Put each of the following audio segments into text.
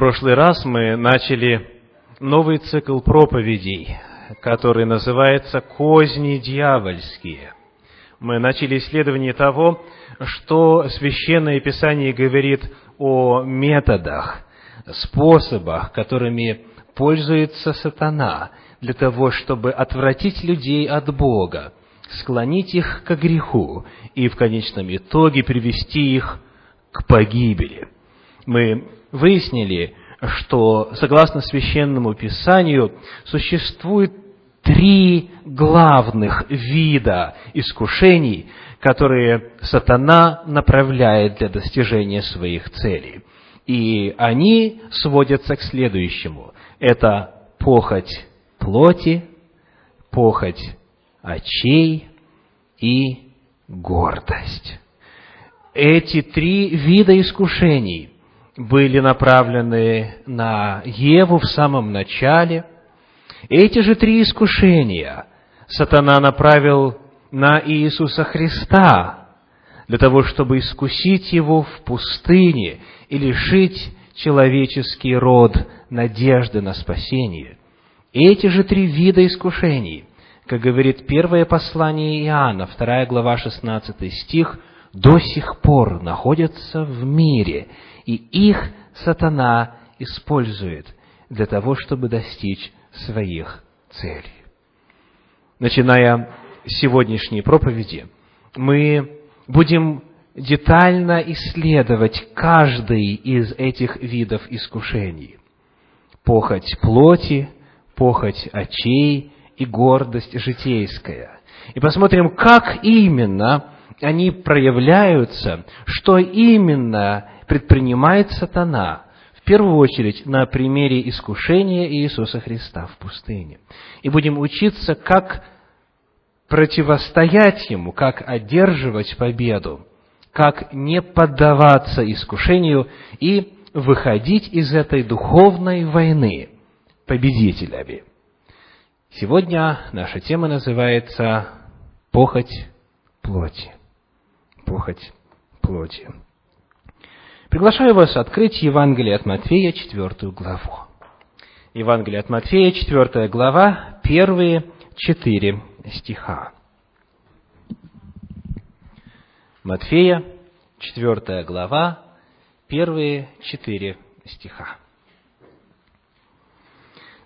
прошлый раз мы начали новый цикл проповедей, который называется «Козни дьявольские». Мы начали исследование того, что Священное Писание говорит о методах, способах, которыми пользуется сатана для того, чтобы отвратить людей от Бога, склонить их к греху и в конечном итоге привести их к погибели. Мы выяснили, что согласно священному писанию существует три главных вида искушений, которые сатана направляет для достижения своих целей. И они сводятся к следующему. Это похоть плоти, похоть очей и гордость. Эти три вида искушений были направлены на Еву в самом начале. Эти же три искушения сатана направил на Иисуса Христа для того, чтобы искусить его в пустыне и лишить человеческий род надежды на спасение. Эти же три вида искушений, как говорит первое послание Иоанна, вторая глава, 16 стих, до сих пор находятся в мире, и их сатана использует для того, чтобы достичь своих целей. Начиная с сегодняшней проповеди, мы будем детально исследовать каждый из этих видов искушений. Похоть плоти, похоть очей и гордость житейская. И посмотрим, как именно они проявляются, что именно предпринимает сатана, в первую очередь на примере искушения Иисуса Христа в пустыне. И будем учиться, как противостоять ему, как одерживать победу, как не поддаваться искушению и выходить из этой духовной войны победителями. Сегодня наша тема называется «Похоть плоти» похоть плоти. Приглашаю вас открыть Евангелие от Матфея, четвертую главу. Евангелие от Матфея, четвертая глава, первые четыре стиха. Матфея, четвертая глава, первые четыре стиха.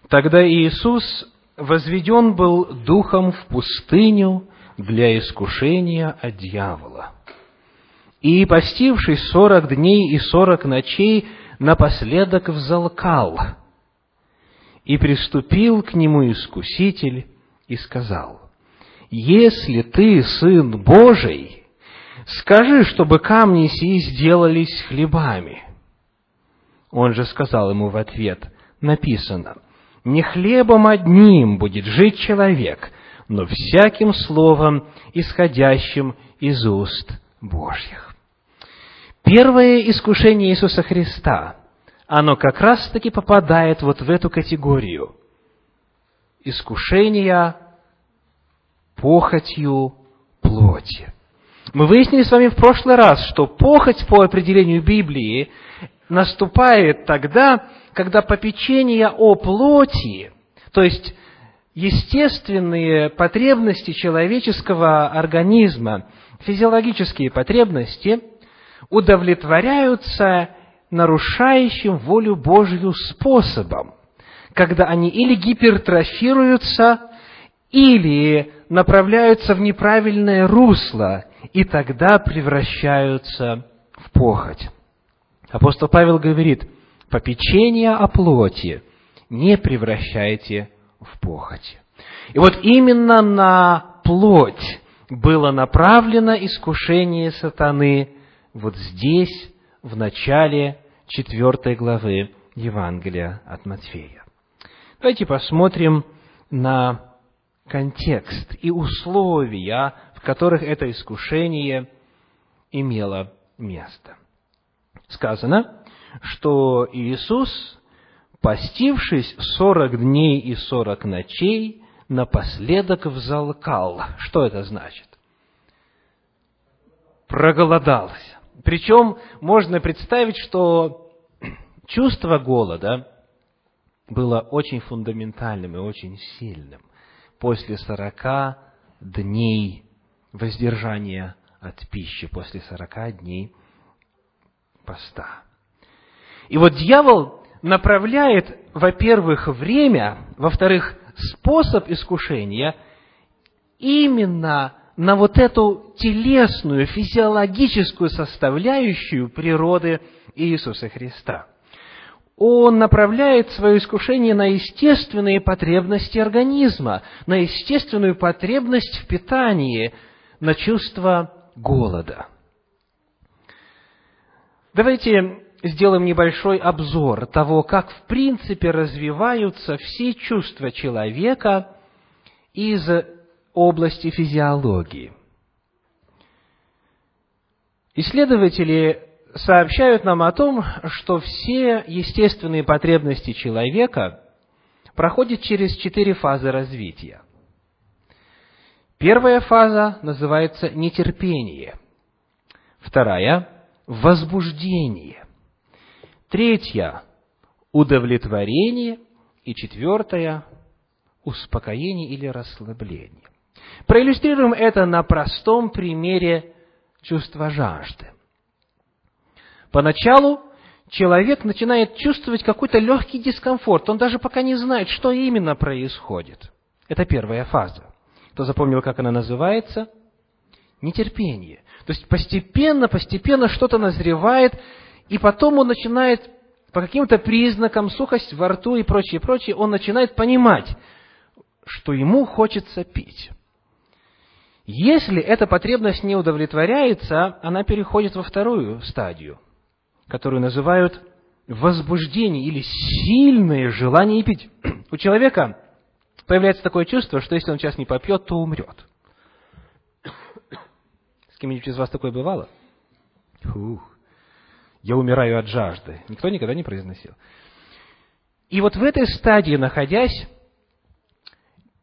Тогда Иисус возведен был духом в пустыню для искушения от дьявола. И, постившись сорок дней и сорок ночей, напоследок взалкал. И приступил к нему искуситель и сказал, «Если ты сын Божий, скажи, чтобы камни сии сделались хлебами». Он же сказал ему в ответ, написано, «Не хлебом одним будет жить человек, но всяким словом, исходящим из уст Божьих». Первое искушение Иисуса Христа, оно как раз-таки попадает вот в эту категорию. Искушения похотью плоти. Мы выяснили с вами в прошлый раз, что похоть по определению Библии наступает тогда, когда попечение о плоти, то есть естественные потребности человеческого организма, физиологические потребности – удовлетворяются нарушающим волю Божью способом, когда они или гипертрофируются, или направляются в неправильное русло, и тогда превращаются в похоть. Апостол Павел говорит, попечение о плоти не превращайте в похоть. И вот именно на плоть было направлено искушение сатаны вот здесь, в начале четвертой главы Евангелия от Матфея. Давайте посмотрим на контекст и условия, в которых это искушение имело место. Сказано, что Иисус, постившись сорок дней и сорок ночей, напоследок взалкал. Что это значит? Проголодался. Причем можно представить, что чувство голода было очень фундаментальным и очень сильным после сорока дней воздержания от пищи, после сорока дней поста. И вот дьявол направляет, во-первых, время, во-вторых, способ искушения именно на вот эту телесную, физиологическую составляющую природы Иисуса Христа. Он направляет свое искушение на естественные потребности организма, на естественную потребность в питании, на чувство голода. Давайте сделаем небольшой обзор того, как в принципе развиваются все чувства человека из области физиологии. Исследователи сообщают нам о том, что все естественные потребности человека проходят через четыре фазы развития. Первая фаза называется нетерпение. Вторая – возбуждение. Третья – удовлетворение. И четвертая – успокоение или расслабление. Проиллюстрируем это на простом примере чувства жажды. Поначалу человек начинает чувствовать какой-то легкий дискомфорт. Он даже пока не знает, что именно происходит. Это первая фаза. Кто запомнил, как она называется? Нетерпение. То есть постепенно, постепенно что-то назревает, и потом он начинает по каким-то признакам, сухость во рту и прочее, прочее, он начинает понимать, что ему хочется пить. Если эта потребность не удовлетворяется, она переходит во вторую стадию, которую называют возбуждение или сильное желание пить. У человека появляется такое чувство, что если он сейчас не попьет, то умрет. С кем-нибудь из вас такое бывало? Фух, я умираю от жажды. Никто никогда не произносил. И вот в этой стадии, находясь,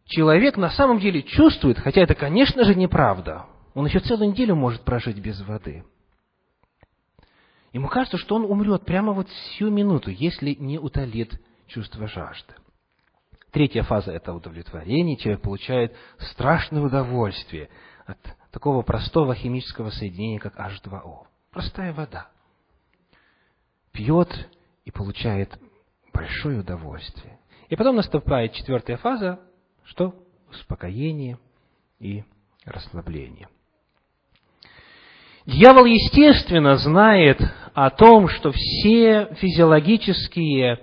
человек на самом деле чувствует, хотя это, конечно же, неправда, он еще целую неделю может прожить без воды. Ему кажется, что он умрет прямо вот всю минуту, если не утолит чувство жажды. Третья фаза – это удовлетворение. Человек получает страшное удовольствие от такого простого химического соединения, как H2O. Простая вода. Пьет и получает большое удовольствие. И потом наступает четвертая фаза, что? Успокоение и расслабление. Дьявол, естественно, знает о том, что все физиологические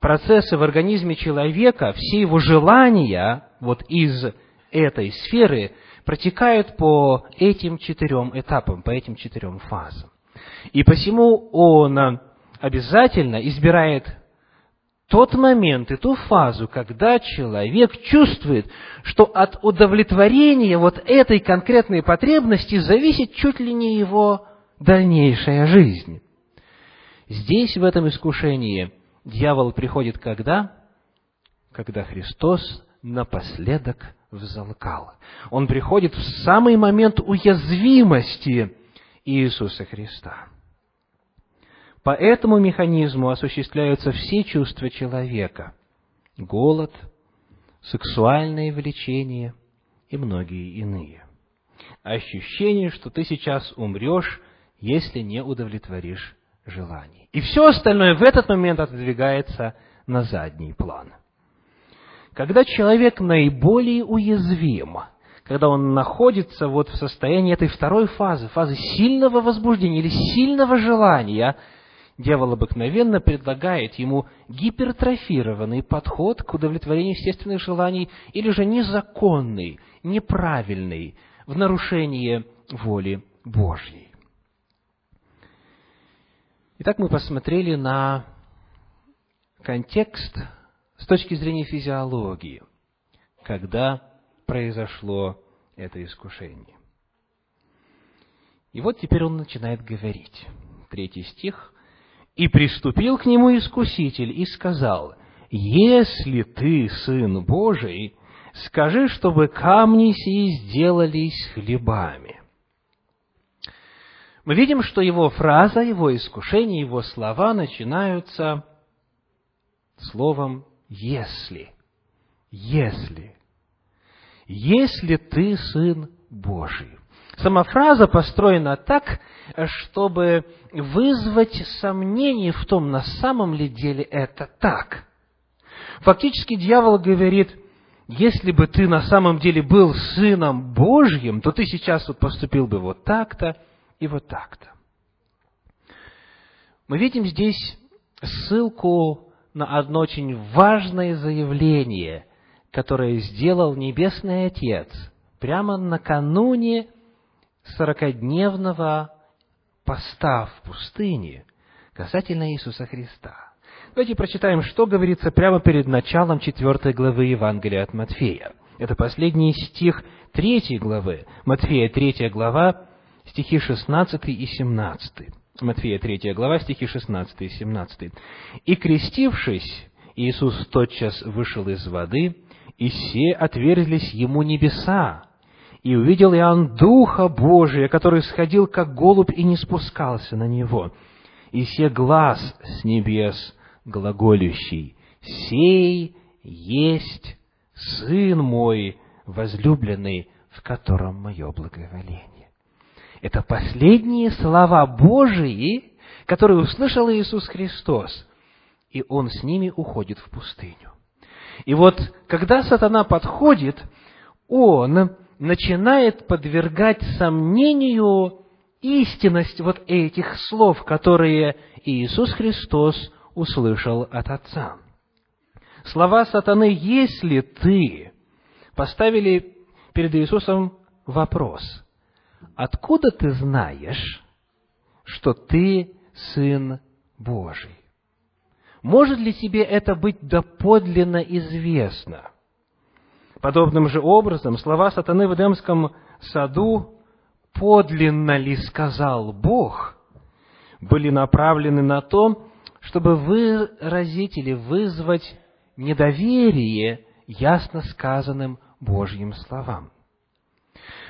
процессы в организме человека, все его желания вот из этой сферы протекают по этим четырем этапам, по этим четырем фазам. И посему он обязательно избирает тот момент и ту фазу, когда человек чувствует, что от удовлетворения вот этой конкретной потребности зависит чуть ли не его дальнейшая жизнь. Здесь, в этом искушении, дьявол приходит когда? Когда Христос напоследок взалкал. Он приходит в самый момент уязвимости Иисуса Христа. По этому механизму осуществляются все чувства человека. Голод, сексуальное влечение и многие иные. Ощущение, что ты сейчас умрешь, если не удовлетворишь желаний. И все остальное в этот момент отодвигается на задний план. Когда человек наиболее уязвим, когда он находится вот в состоянии этой второй фазы, фазы сильного возбуждения или сильного желания – дьявол обыкновенно предлагает ему гипертрофированный подход к удовлетворению естественных желаний или же незаконный, неправильный, в нарушение воли Божьей. Итак, мы посмотрели на контекст с точки зрения физиологии, когда произошло это искушение. И вот теперь он начинает говорить. Третий стих. И приступил к нему искуситель и сказал, «Если ты Сын Божий, скажи, чтобы камни сии сделались хлебами». мы видим, что его фраза, его искушение, его слова начинаются словом «если». «Если». «Если ты Сын Божий». Сама фраза построена так, чтобы вызвать сомнение в том, на самом ли деле это так. Фактически дьявол говорит, если бы ты на самом деле был Сыном Божьим, то ты сейчас вот поступил бы вот так-то и вот так-то. Мы видим здесь ссылку на одно очень важное заявление, которое сделал Небесный Отец прямо накануне сорокадневного поста в пустыне касательно Иисуса Христа. Давайте прочитаем, что говорится прямо перед началом четвертой главы Евангелия от Матфея. Это последний стих третьей главы. Матфея, третья глава, стихи 16 и 17. Матфея, третья глава, стихи 16 и 17. «И крестившись, Иисус тотчас вышел из воды, и все отверзлись ему небеса, и увидел Иоанн Духа Божия, который сходил, как голубь, и не спускался на него. И се глаз с небес глаголющий, «Сей есть Сын мой, возлюбленный, в котором мое благоволение». Это последние слова Божии, которые услышал Иисус Христос, и Он с ними уходит в пустыню. И вот, когда сатана подходит, он начинает подвергать сомнению истинность вот этих слов, которые Иисус Христос услышал от Отца. Слова сатаны «если ты» поставили перед Иисусом вопрос. Откуда ты знаешь, что ты Сын Божий? Может ли тебе это быть доподлинно известно? Подобным же образом слова сатаны в Эдемском саду «подлинно ли сказал Бог» были направлены на то, чтобы выразить или вызвать недоверие ясно сказанным Божьим словам.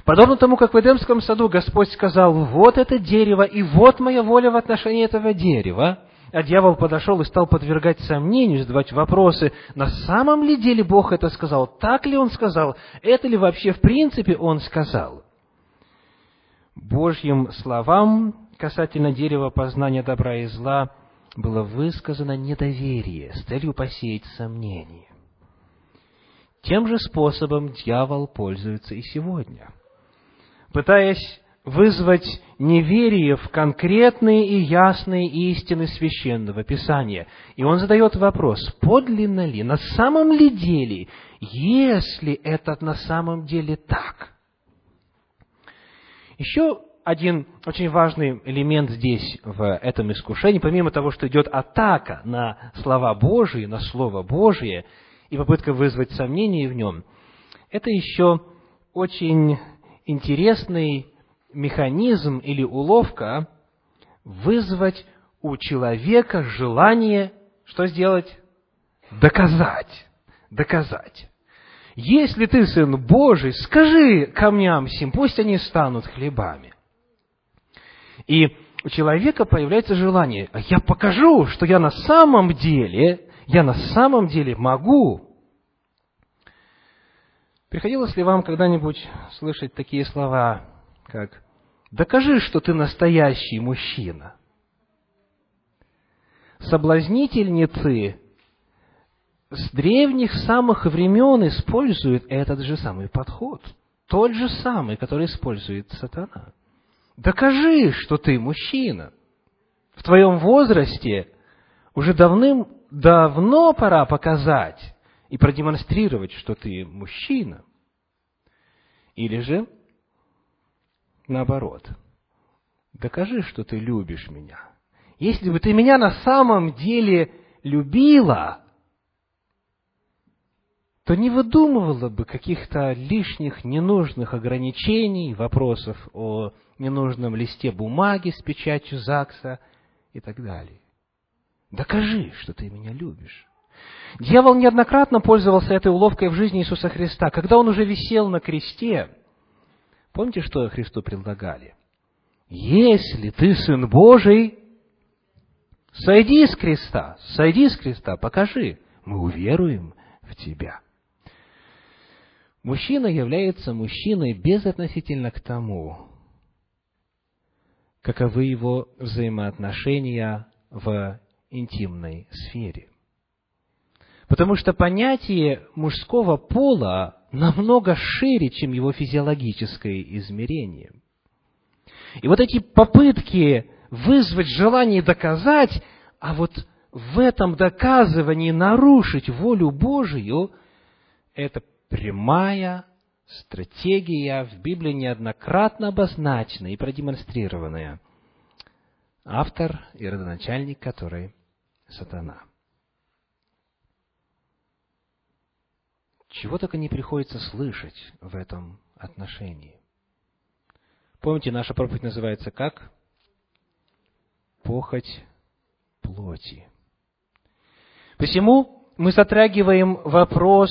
Подобно тому, как в Эдемском саду Господь сказал, вот это дерево, и вот моя воля в отношении этого дерева, а дьявол подошел и стал подвергать сомнению, задавать вопросы, на самом ли деле Бог это сказал, так ли Он сказал, это ли вообще в принципе Он сказал. Божьим словам касательно дерева познания добра и зла было высказано недоверие с целью посеять сомнение. Тем же способом дьявол пользуется и сегодня. Пытаясь вызвать неверие в конкретные и ясные истины священного Писания. И он задает вопрос, подлинно ли, на самом ли деле, если это на самом деле так? Еще один очень важный элемент здесь, в этом искушении, помимо того, что идет атака на слова Божии, на Слово Божие, и попытка вызвать сомнения в нем, это еще очень интересный механизм или уловка вызвать у человека желание что сделать? Доказать. Доказать. Если ты сын Божий, скажи камням сим, пусть они станут хлебами. И у человека появляется желание, а я покажу, что я на самом деле, я на самом деле могу. Приходилось ли вам когда-нибудь слышать такие слова, как Докажи, что ты настоящий мужчина. Соблазнительницы с древних самых времен используют этот же самый подход. Тот же самый, который использует сатана. Докажи, что ты мужчина. В твоем возрасте уже давным-давно пора показать и продемонстрировать, что ты мужчина. Или же наоборот. Докажи, что ты любишь меня. Если бы ты меня на самом деле любила, то не выдумывала бы каких-то лишних, ненужных ограничений, вопросов о ненужном листе бумаги с печатью ЗАГСа и так далее. Докажи, что ты меня любишь. Дьявол неоднократно пользовался этой уловкой в жизни Иисуса Христа. Когда он уже висел на кресте, Помните, что Христу предлагали? если ты Сын Божий, сойди с креста, сойди с креста, покажи, мы уверуем в тебя. Мужчина является мужчиной безотносительно к тому, каковы его взаимоотношения в интимной сфере. Потому что понятие мужского пола намного шире, чем его физиологическое измерение. И вот эти попытки вызвать желание доказать, а вот в этом доказывании нарушить волю Божию, это прямая стратегия в Библии неоднократно обозначенная и продемонстрированная. Автор и родоначальник которой – сатана. Чего только не приходится слышать в этом отношении. Помните, наша проповедь называется как? Похоть плоти. Посему мы затрагиваем вопрос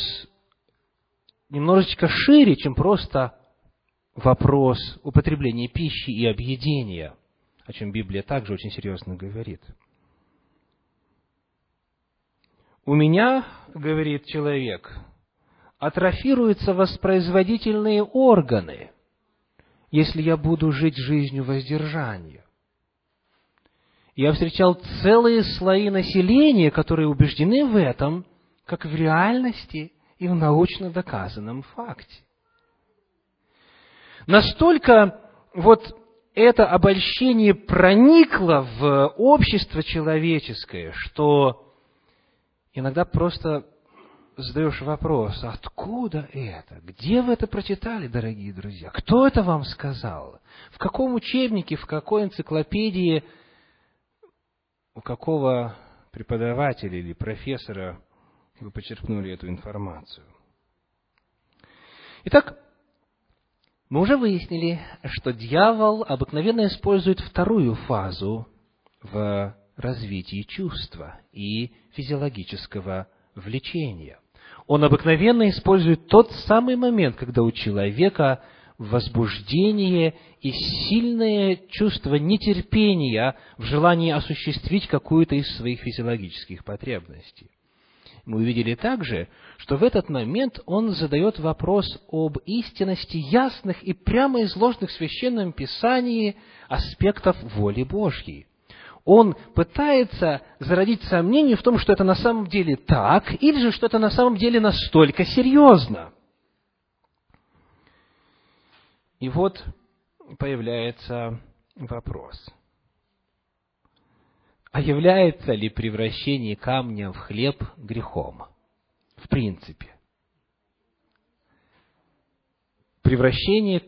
немножечко шире, чем просто вопрос употребления пищи и объедения, о чем Библия также очень серьезно говорит. У меня, говорит человек, атрофируются воспроизводительные органы, если я буду жить жизнью воздержания. Я встречал целые слои населения, которые убеждены в этом, как в реальности и в научно доказанном факте. Настолько вот это обольщение проникло в общество человеческое, что иногда просто задаешь вопрос, откуда это? Где вы это прочитали, дорогие друзья? Кто это вам сказал? В каком учебнике, в какой энциклопедии, у какого преподавателя или профессора вы почерпнули эту информацию. Итак, мы уже выяснили, что дьявол обыкновенно использует вторую фазу в развитии чувства и физиологического влечения. Он обыкновенно использует тот самый момент, когда у человека возбуждение и сильное чувство нетерпения в желании осуществить какую-то из своих физиологических потребностей. Мы увидели также, что в этот момент он задает вопрос об истинности ясных и прямо изложенных в Священном Писании аспектов воли Божьей. Он пытается зародить сомнение в том, что это на самом деле так, или же что это на самом деле настолько серьезно. И вот появляется вопрос – а является ли превращение камня в хлеб грехом? В принципе. Превращение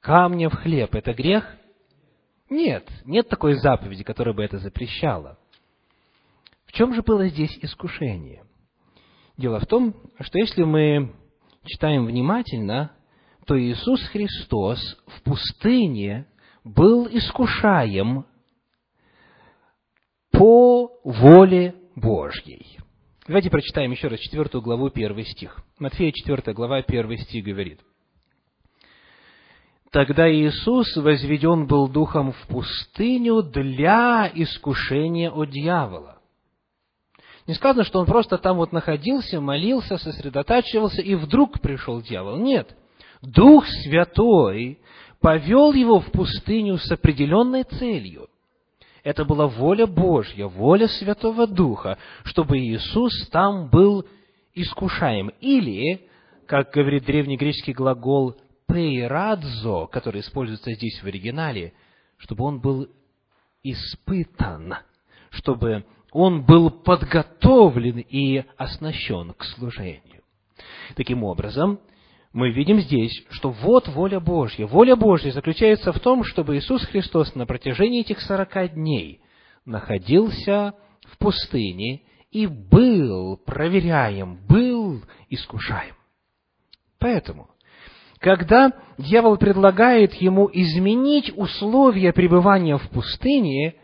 камня в хлеб – это грех? Нет, нет такой заповеди, которая бы это запрещала. В чем же было здесь искушение? Дело в том, что если мы читаем внимательно, то Иисус Христос в пустыне был искушаем по воле Божьей. Давайте прочитаем еще раз четвертую главу, первый стих. Матфея, четвертая глава, первый стих говорит. Тогда Иисус возведен был духом в пустыню для искушения от дьявола. Не сказано, что он просто там вот находился, молился, сосредотачивался, и вдруг пришел дьявол. Нет. Дух Святой повел его в пустыню с определенной целью. Это была воля Божья, воля Святого Духа, чтобы Иисус там был искушаем. Или, как говорит древнегреческий глагол «пейрадзо», который используется здесь в оригинале, чтобы он был испытан, чтобы он был подготовлен и оснащен к служению. Таким образом, мы видим здесь, что вот воля Божья. Воля Божья заключается в том, чтобы Иисус Христос на протяжении этих сорока дней находился в пустыне и был проверяем, был искушаем. Поэтому, когда дьявол предлагает ему изменить условия пребывания в пустыне,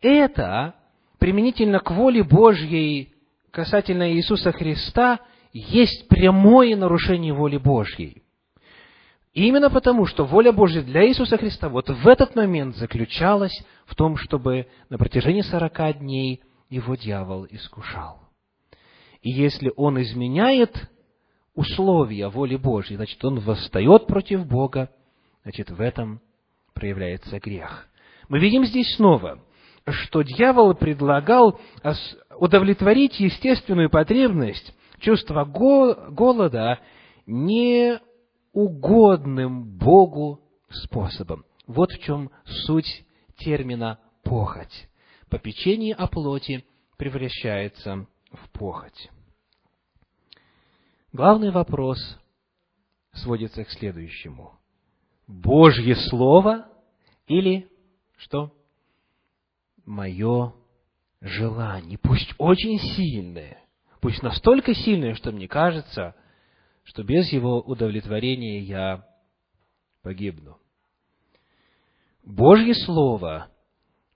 это применительно к воле Божьей касательно Иисуса Христа – есть прямое нарушение воли Божьей. Именно потому, что воля Божья для Иисуса Христа вот в этот момент заключалась в том, чтобы на протяжении сорока дней его дьявол искушал. И если он изменяет условия воли Божьей, значит, он восстает против Бога, значит, в этом проявляется грех. Мы видим здесь снова, что дьявол предлагал удовлетворить естественную потребность, чувство голода неугодным Богу способом. Вот в чем суть термина «похоть». Попечение о плоти превращается в похоть. Главный вопрос сводится к следующему. Божье Слово или что? Мое желание, пусть очень сильное, пусть настолько сильное, что мне кажется, что без его удовлетворения я погибну. Божье Слово,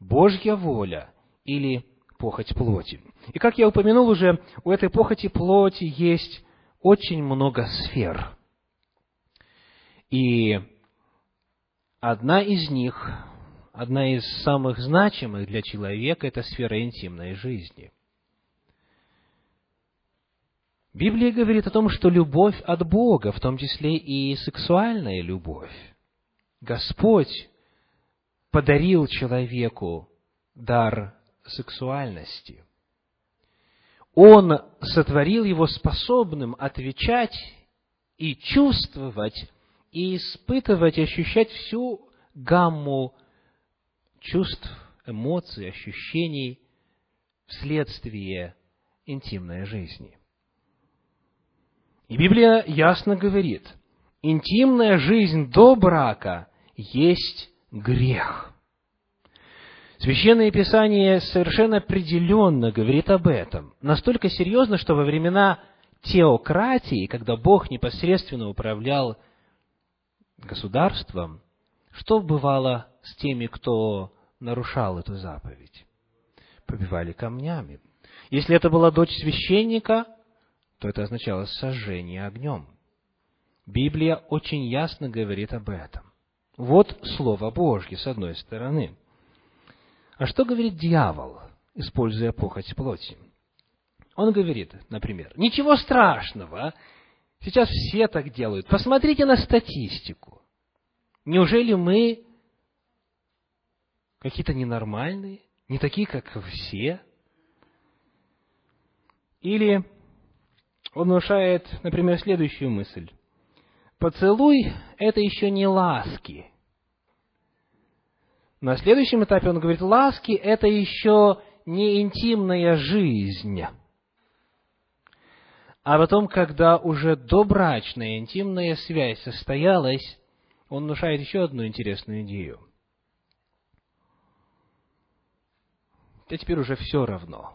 Божья воля или похоть плоти. И как я упомянул уже, у этой похоти плоти есть очень много сфер. И одна из них, одна из самых значимых для человека, это сфера интимной жизни. Библия говорит о том, что любовь от Бога, в том числе и сексуальная любовь. Господь подарил человеку дар сексуальности. Он сотворил его способным отвечать и чувствовать, и испытывать, ощущать всю гамму чувств, эмоций, ощущений вследствие интимной жизни. И Библия ясно говорит, интимная жизнь до брака есть грех. Священное Писание совершенно определенно говорит об этом. Настолько серьезно, что во времена теократии, когда Бог непосредственно управлял государством, что бывало с теми, кто нарушал эту заповедь? Побивали камнями. Если это была дочь священника, то это означало сожжение огнем. Библия очень ясно говорит об этом. Вот Слово Божье, с одной стороны – а что говорит дьявол, используя похоть плоти? Он говорит, например, ничего страшного, сейчас все так делают. Посмотрите на статистику. Неужели мы какие-то ненормальные, не такие, как все? Или он внушает, например, следующую мысль. Поцелуй – это еще не ласки – на следующем этапе он говорит, ласки – это еще не интимная жизнь. А потом, когда уже добрачная интимная связь состоялась, он внушает еще одну интересную идею. А теперь уже все равно.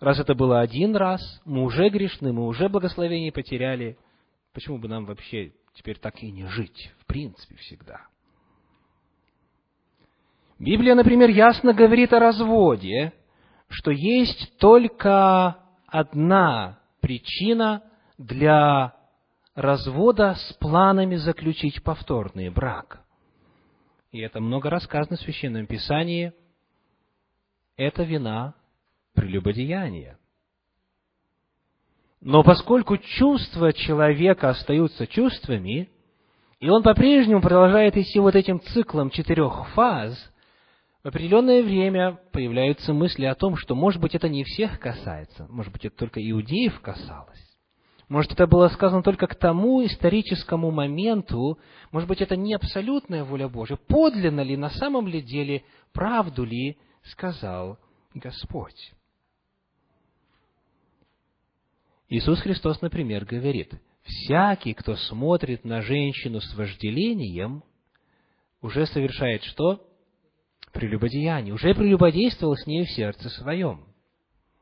Раз это было один раз, мы уже грешны, мы уже благословение потеряли, почему бы нам вообще теперь так и не жить, в принципе, всегда? Библия, например, ясно говорит о разводе, что есть только одна причина для развода с планами заключить повторный брак. И это много рассказано в Священном Писании. Это вина прелюбодеяния. Но поскольку чувства человека остаются чувствами, и он по-прежнему продолжает идти вот этим циклом четырех фаз – определенное время появляются мысли о том, что, может быть, это не всех касается, может быть, это только иудеев касалось. Может, это было сказано только к тому историческому моменту, может быть, это не абсолютная воля Божья. Подлинно ли, на самом ли деле, правду ли сказал Господь? Иисус Христос, например, говорит, «Всякий, кто смотрит на женщину с вожделением, уже совершает что? Прелюбодеяние, уже прелюбодействовал с ней в сердце своем,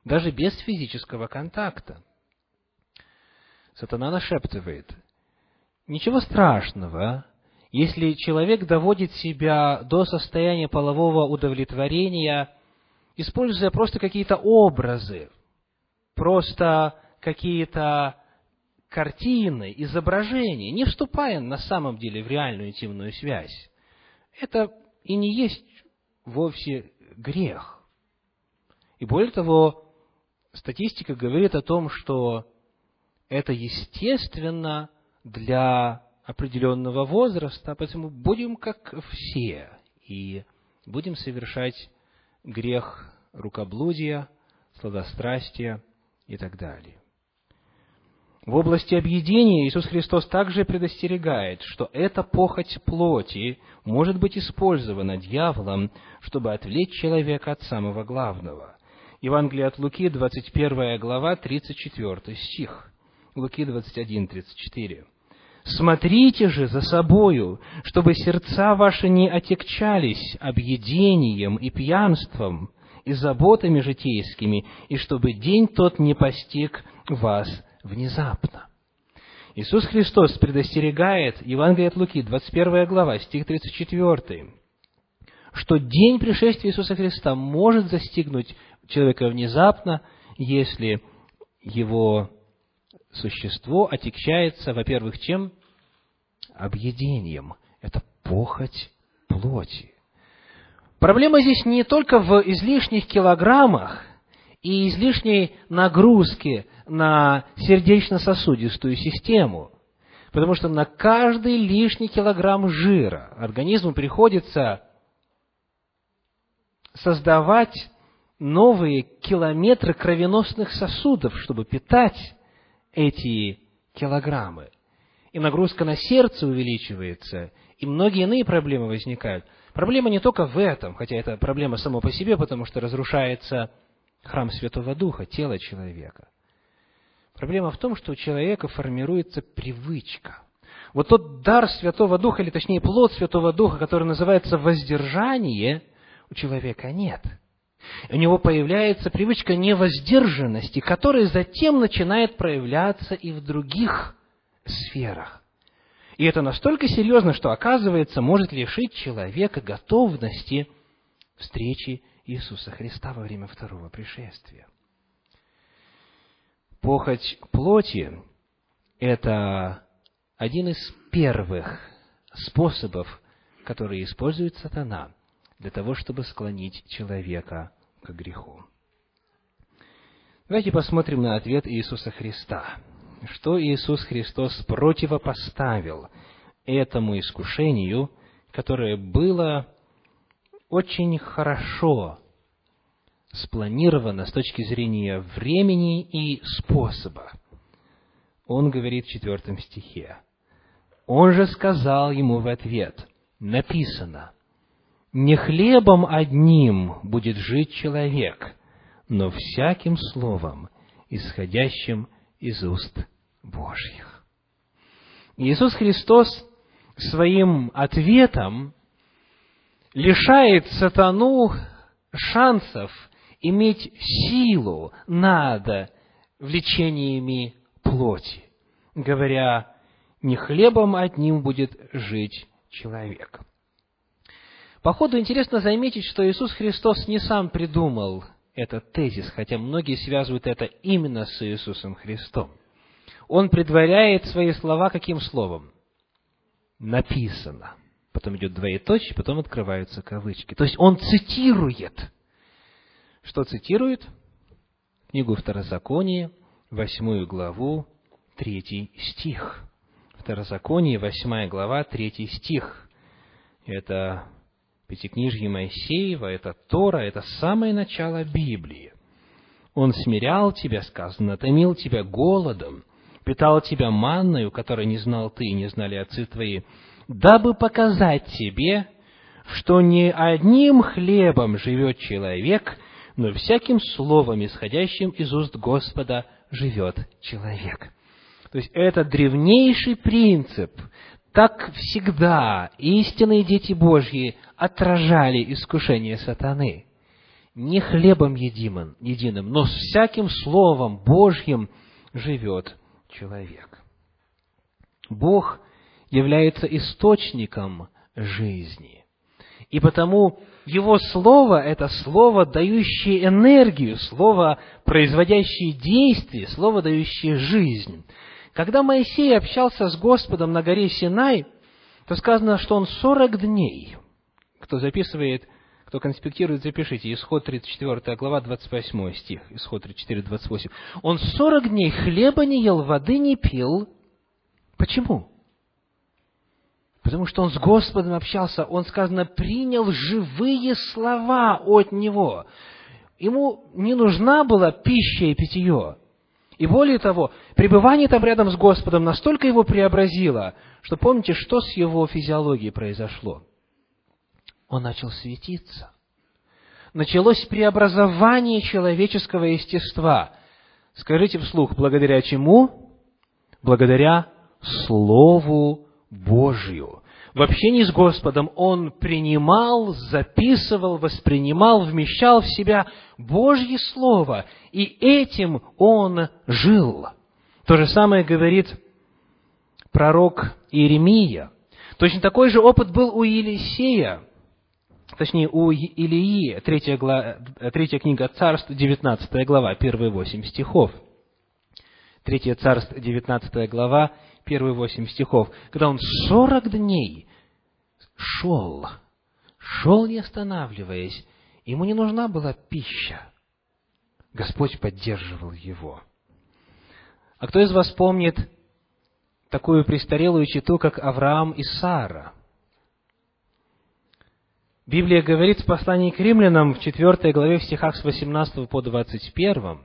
даже без физического контакта. Сатана нашептывает, ничего страшного, если человек доводит себя до состояния полового удовлетворения, используя просто какие-то образы, просто какие-то картины, изображения, не вступая на самом деле в реальную интимную связь, это и не есть вовсе грех. И более того, статистика говорит о том, что это естественно для определенного возраста, поэтому будем как все и будем совершать грех рукоблудия, сладострастия и так далее. В области объедения Иисус Христос также предостерегает, что эта похоть плоти может быть использована дьяволом, чтобы отвлечь человека от самого главного. Евангелие от Луки, 21 глава, 34 стих. Луки 21, 34. «Смотрите же за собою, чтобы сердца ваши не отекчались объедением и пьянством, и заботами житейскими, и чтобы день тот не постиг вас внезапно. Иисус Христос предостерегает, Евангелие от Луки, 21 глава, стих 34, что день пришествия Иисуса Христа может застигнуть человека внезапно, если его существо отягчается, во-первых, чем? Объедением. Это похоть плоти. Проблема здесь не только в излишних килограммах и излишней нагрузке на сердечно-сосудистую систему. Потому что на каждый лишний килограмм жира организму приходится создавать новые километры кровеносных сосудов, чтобы питать эти килограммы. И нагрузка на сердце увеличивается, и многие иные проблемы возникают. Проблема не только в этом, хотя это проблема само по себе, потому что разрушается храм Святого Духа, тело человека. Проблема в том, что у человека формируется привычка. Вот тот дар Святого Духа, или точнее плод Святого Духа, который называется воздержание, у человека нет. У него появляется привычка невоздержанности, которая затем начинает проявляться и в других сферах. И это настолько серьезно, что, оказывается, может лишить человека готовности встречи Иисуса Христа во время второго пришествия. Похоть плоти – это один из первых способов, которые использует сатана для того, чтобы склонить человека к греху. Давайте посмотрим на ответ Иисуса Христа. Что Иисус Христос противопоставил этому искушению, которое было очень хорошо спланировано с точки зрения времени и способа. Он говорит в четвертом стихе. Он же сказал ему в ответ, написано, «Не хлебом одним будет жить человек, но всяким словом, исходящим из уст Божьих». Иисус Христос своим ответом лишает сатану шансов иметь силу над влечениями плоти, говоря, не хлебом одним будет жить человек. Походу интересно заметить, что Иисус Христос не сам придумал этот тезис, хотя многие связывают это именно с Иисусом Христом. Он предваряет свои слова каким словом? Написано. Потом идет двоеточие, потом открываются кавычки. То есть он цитирует что цитирует? Книгу Второзакония, восьмую главу, третий стих. Второзаконие, восьмая глава, третий стих. Это Пятикнижье Моисеева, это Тора, это самое начало Библии. Он смирял тебя, сказано, томил тебя голодом, питал тебя манною, которой не знал ты и не знали отцы твои, дабы показать тебе, что не одним хлебом живет человек, но всяким словом, исходящим из уст Господа, живет человек. То есть это древнейший принцип. Так всегда истинные дети Божьи отражали искушение сатаны. Не хлебом единым, единым, но с всяким словом Божьим живет человек. Бог является источником жизни. И потому его слово – это слово, дающее энергию, слово, производящее действие, слово, дающее жизнь. Когда Моисей общался с Господом на горе Синай, то сказано, что он сорок дней, кто записывает, кто конспектирует, запишите, исход 34 глава, 28 стих, исход 34, 28. Он сорок дней хлеба не ел, воды не пил. Почему? Потому что он с Господом общался, он, сказано, принял живые слова от Него. Ему не нужна была пища и питье. И более того, пребывание там рядом с Господом настолько его преобразило, что помните, что с его физиологией произошло? Он начал светиться. Началось преобразование человеческого естества. Скажите вслух, благодаря чему? Благодаря Слову Божью. В общении с Господом он принимал, записывал, воспринимал, вмещал в себя Божье Слово, и этим он жил. То же самое говорит пророк Иеремия. Точно такой же опыт был у Елисея, точнее, у Илии, третья, глава, третья книга Царств, 19 глава, первые восемь стихов. Третья Царств, 19 глава, первые восемь стихов, когда он сорок дней шел, шел не останавливаясь, ему не нужна была пища. Господь поддерживал его. А кто из вас помнит такую престарелую читу, как Авраам и Сара? Библия говорит в послании к римлянам в 4 главе в стихах с 18 по 21,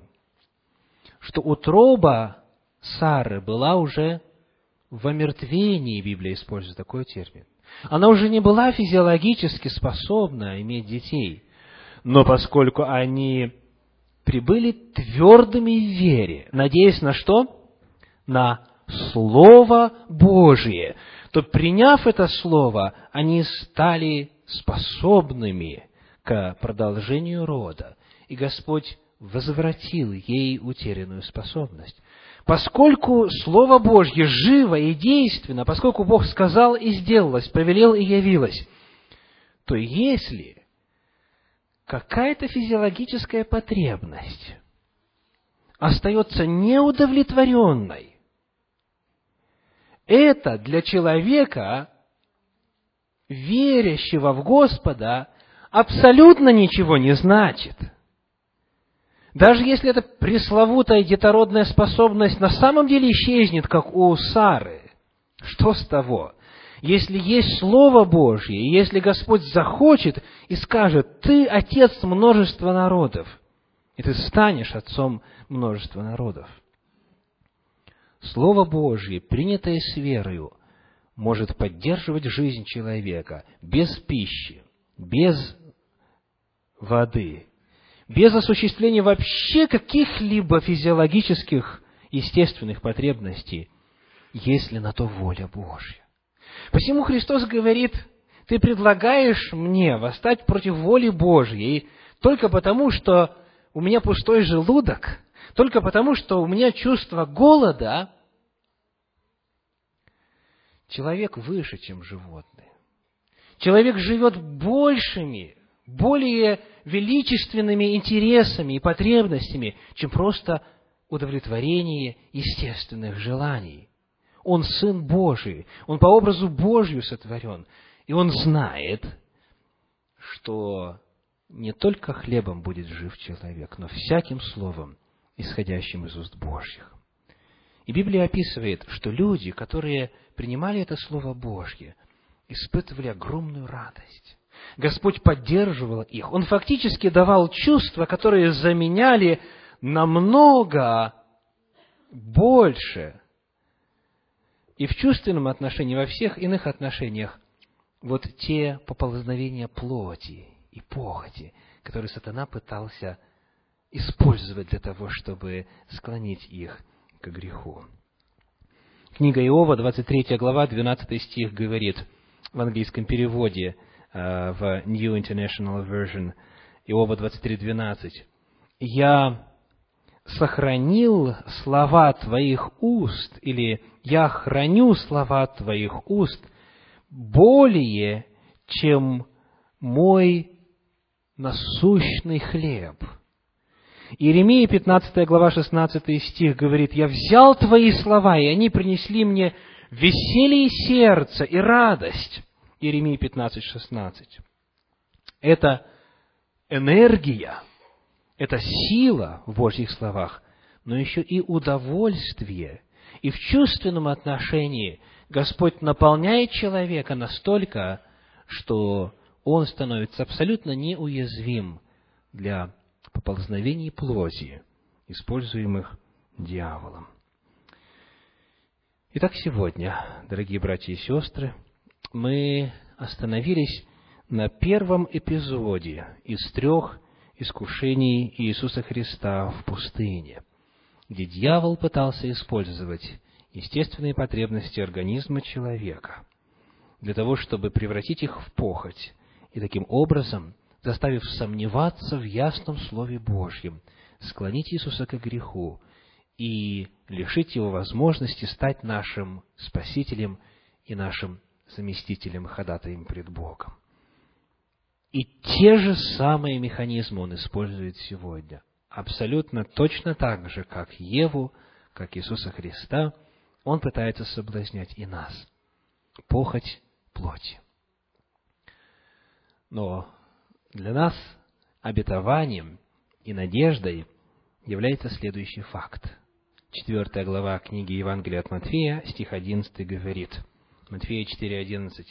что утроба Сары была уже в омертвении Библия использует такой термин. Она уже не была физиологически способна иметь детей. Но поскольку они прибыли твердыми в вере, надеясь на что? На Слово Божие, то, приняв это Слово, они стали способными к продолжению рода. И Господь возвратил ей утерянную способность. Поскольку Слово Божье живо и действенно, поскольку Бог сказал и сделалось, повелел и явилось, то если какая-то физиологическая потребность остается неудовлетворенной, это для человека, верящего в Господа, абсолютно ничего не значит – даже если эта пресловутая детородная способность на самом деле исчезнет, как у Сары, что с того? Если есть Слово Божье, если Господь захочет и скажет, ты отец множества народов, и ты станешь отцом множества народов. Слово Божье, принятое с верою, может поддерживать жизнь человека без пищи, без воды, без осуществления вообще каких-либо физиологических, естественных потребностей, если на то воля Божья. Посему Христос говорит, ты предлагаешь мне восстать против воли Божьей только потому, что у меня пустой желудок, только потому, что у меня чувство голода, человек выше, чем животные. Человек живет большими более величественными интересами и потребностями, чем просто удовлетворение естественных желаний. Он Сын Божий, Он по образу Божью сотворен, и Он знает, что не только хлебом будет жив человек, но всяким словом, исходящим из уст Божьих. И Библия описывает, что люди, которые принимали это Слово Божье, испытывали огромную радость. Господь поддерживал их. Он фактически давал чувства, которые заменяли намного больше и в чувственном отношении, во всех иных отношениях, вот те поползновения плоти и похоти, которые сатана пытался использовать для того, чтобы склонить их к греху. Книга Иова, 23 глава, 12 стих говорит в английском переводе – в New International Version, Иова 23.12. «Я сохранил слова твоих уст, или я храню слова твоих уст более, чем мой насущный хлеб». Иеремия, 15 глава, 16 стих говорит, «Я взял твои слова, и они принесли мне веселье сердца и радость». Иеремия 15, 16. Это энергия, это сила в Божьих словах, но еще и удовольствие. И в чувственном отношении Господь наполняет человека настолько, что он становится абсолютно неуязвим для поползновений плоти, используемых дьяволом. Итак, сегодня, дорогие братья и сестры, мы остановились на первом эпизоде из трех искушений Иисуса Христа в пустыне, где дьявол пытался использовать естественные потребности организма человека для того, чтобы превратить их в похоть и таким образом, заставив сомневаться в ясном Слове Божьем, склонить Иисуса к греху и лишить Его возможности стать нашим Спасителем и нашим заместителем, ходатаем пред Богом. И те же самые механизмы он использует сегодня. Абсолютно точно так же, как Еву, как Иисуса Христа, он пытается соблазнять и нас. Похоть плоти. Но для нас обетованием и надеждой является следующий факт. Четвертая глава книги Евангелия от Матфея, стих 11 говорит, Матфея 4.11,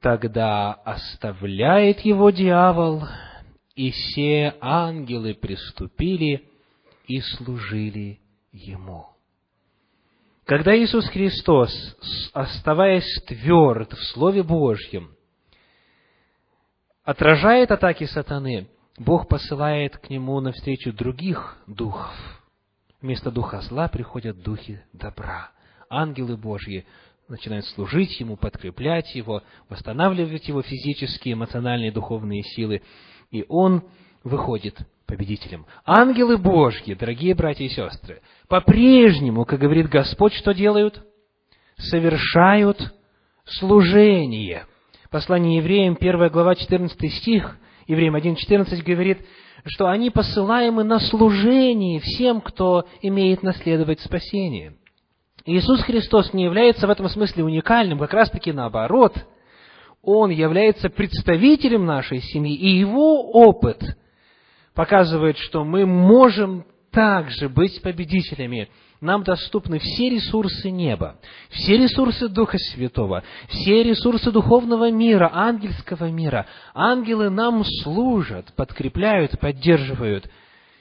«Тогда оставляет его дьявол, и все ангелы приступили и служили ему». Когда Иисус Христос, оставаясь тверд в Слове Божьем, отражает атаки сатаны, Бог посылает к нему навстречу других духов. Вместо духа зла приходят духи добра. Ангелы Божьи начинают служить ему, подкреплять его, восстанавливать его физические, эмоциональные, духовные силы, и он выходит победителем. Ангелы Божьи, дорогие братья и сестры, по-прежнему, как говорит Господь, что делают? Совершают служение – Послание евреям, 1 глава, 14 стих, евреям 1.14 говорит, что они посылаемы на служение всем, кто имеет наследовать спасение. Иисус Христос не является в этом смысле уникальным, как раз таки наоборот. Он является представителем нашей семьи, и его опыт показывает, что мы можем также быть победителями нам доступны все ресурсы неба, все ресурсы Духа Святого, все ресурсы духовного мира, ангельского мира. Ангелы нам служат, подкрепляют, поддерживают.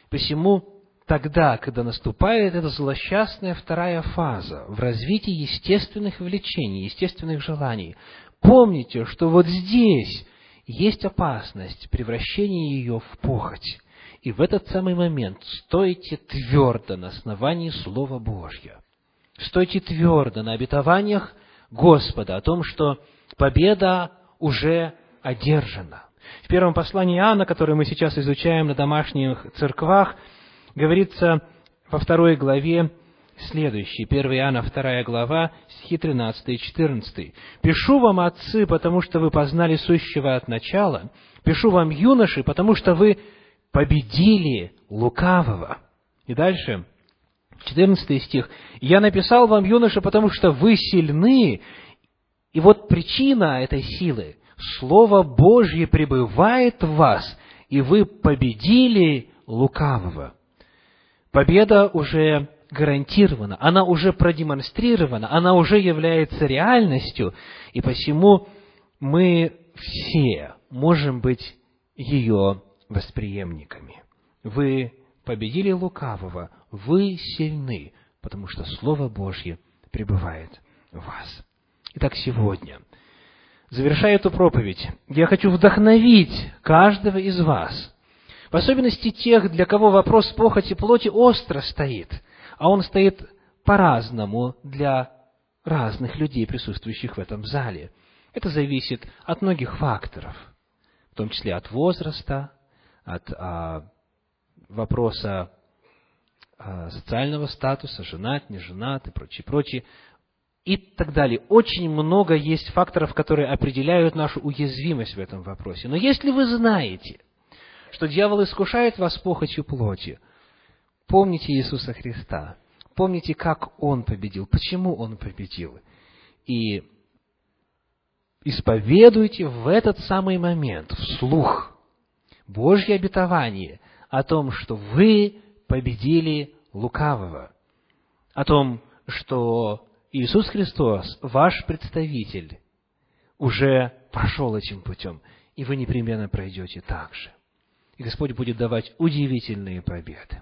Посему тогда, когда наступает эта злосчастная вторая фаза в развитии естественных влечений, естественных желаний, помните, что вот здесь есть опасность превращения ее в похоть. И в этот самый момент стойте твердо на основании Слова Божьего. Стойте твердо на обетованиях Господа о том, что победа уже одержана. В первом послании Иоанна, которое мы сейчас изучаем на домашних церквах, говорится во второй главе следующее. 1 Иоанна, 2 глава, стихи 13 и 14. «Пишу вам, отцы, потому что вы познали сущего от начала. Пишу вам, юноши, потому что вы победили лукавого. И дальше, 14 стих. «Я написал вам, юноша, потому что вы сильны». И вот причина этой силы. Слово Божье пребывает в вас, и вы победили лукавого. Победа уже гарантирована, она уже продемонстрирована, она уже является реальностью, и посему мы все можем быть ее восприемниками. Вы победили лукавого, вы сильны, потому что Слово Божье пребывает в вас. Итак, сегодня, завершая эту проповедь, я хочу вдохновить каждого из вас, в особенности тех, для кого вопрос похоти плоти остро стоит, а он стоит по-разному для разных людей, присутствующих в этом зале. Это зависит от многих факторов, в том числе от возраста, от а, вопроса а, социального статуса, женат, не женат и прочее, прочее, и так далее. Очень много есть факторов, которые определяют нашу уязвимость в этом вопросе. Но если вы знаете, что дьявол искушает вас похотью плоти, помните Иисуса Христа. Помните, как Он победил, почему Он победил. И исповедуйте в этот самый момент вслух Божье обетование о том, что вы победили лукавого, о том, что Иисус Христос, ваш представитель, уже прошел этим путем, и вы непременно пройдете так же. И Господь будет давать удивительные победы.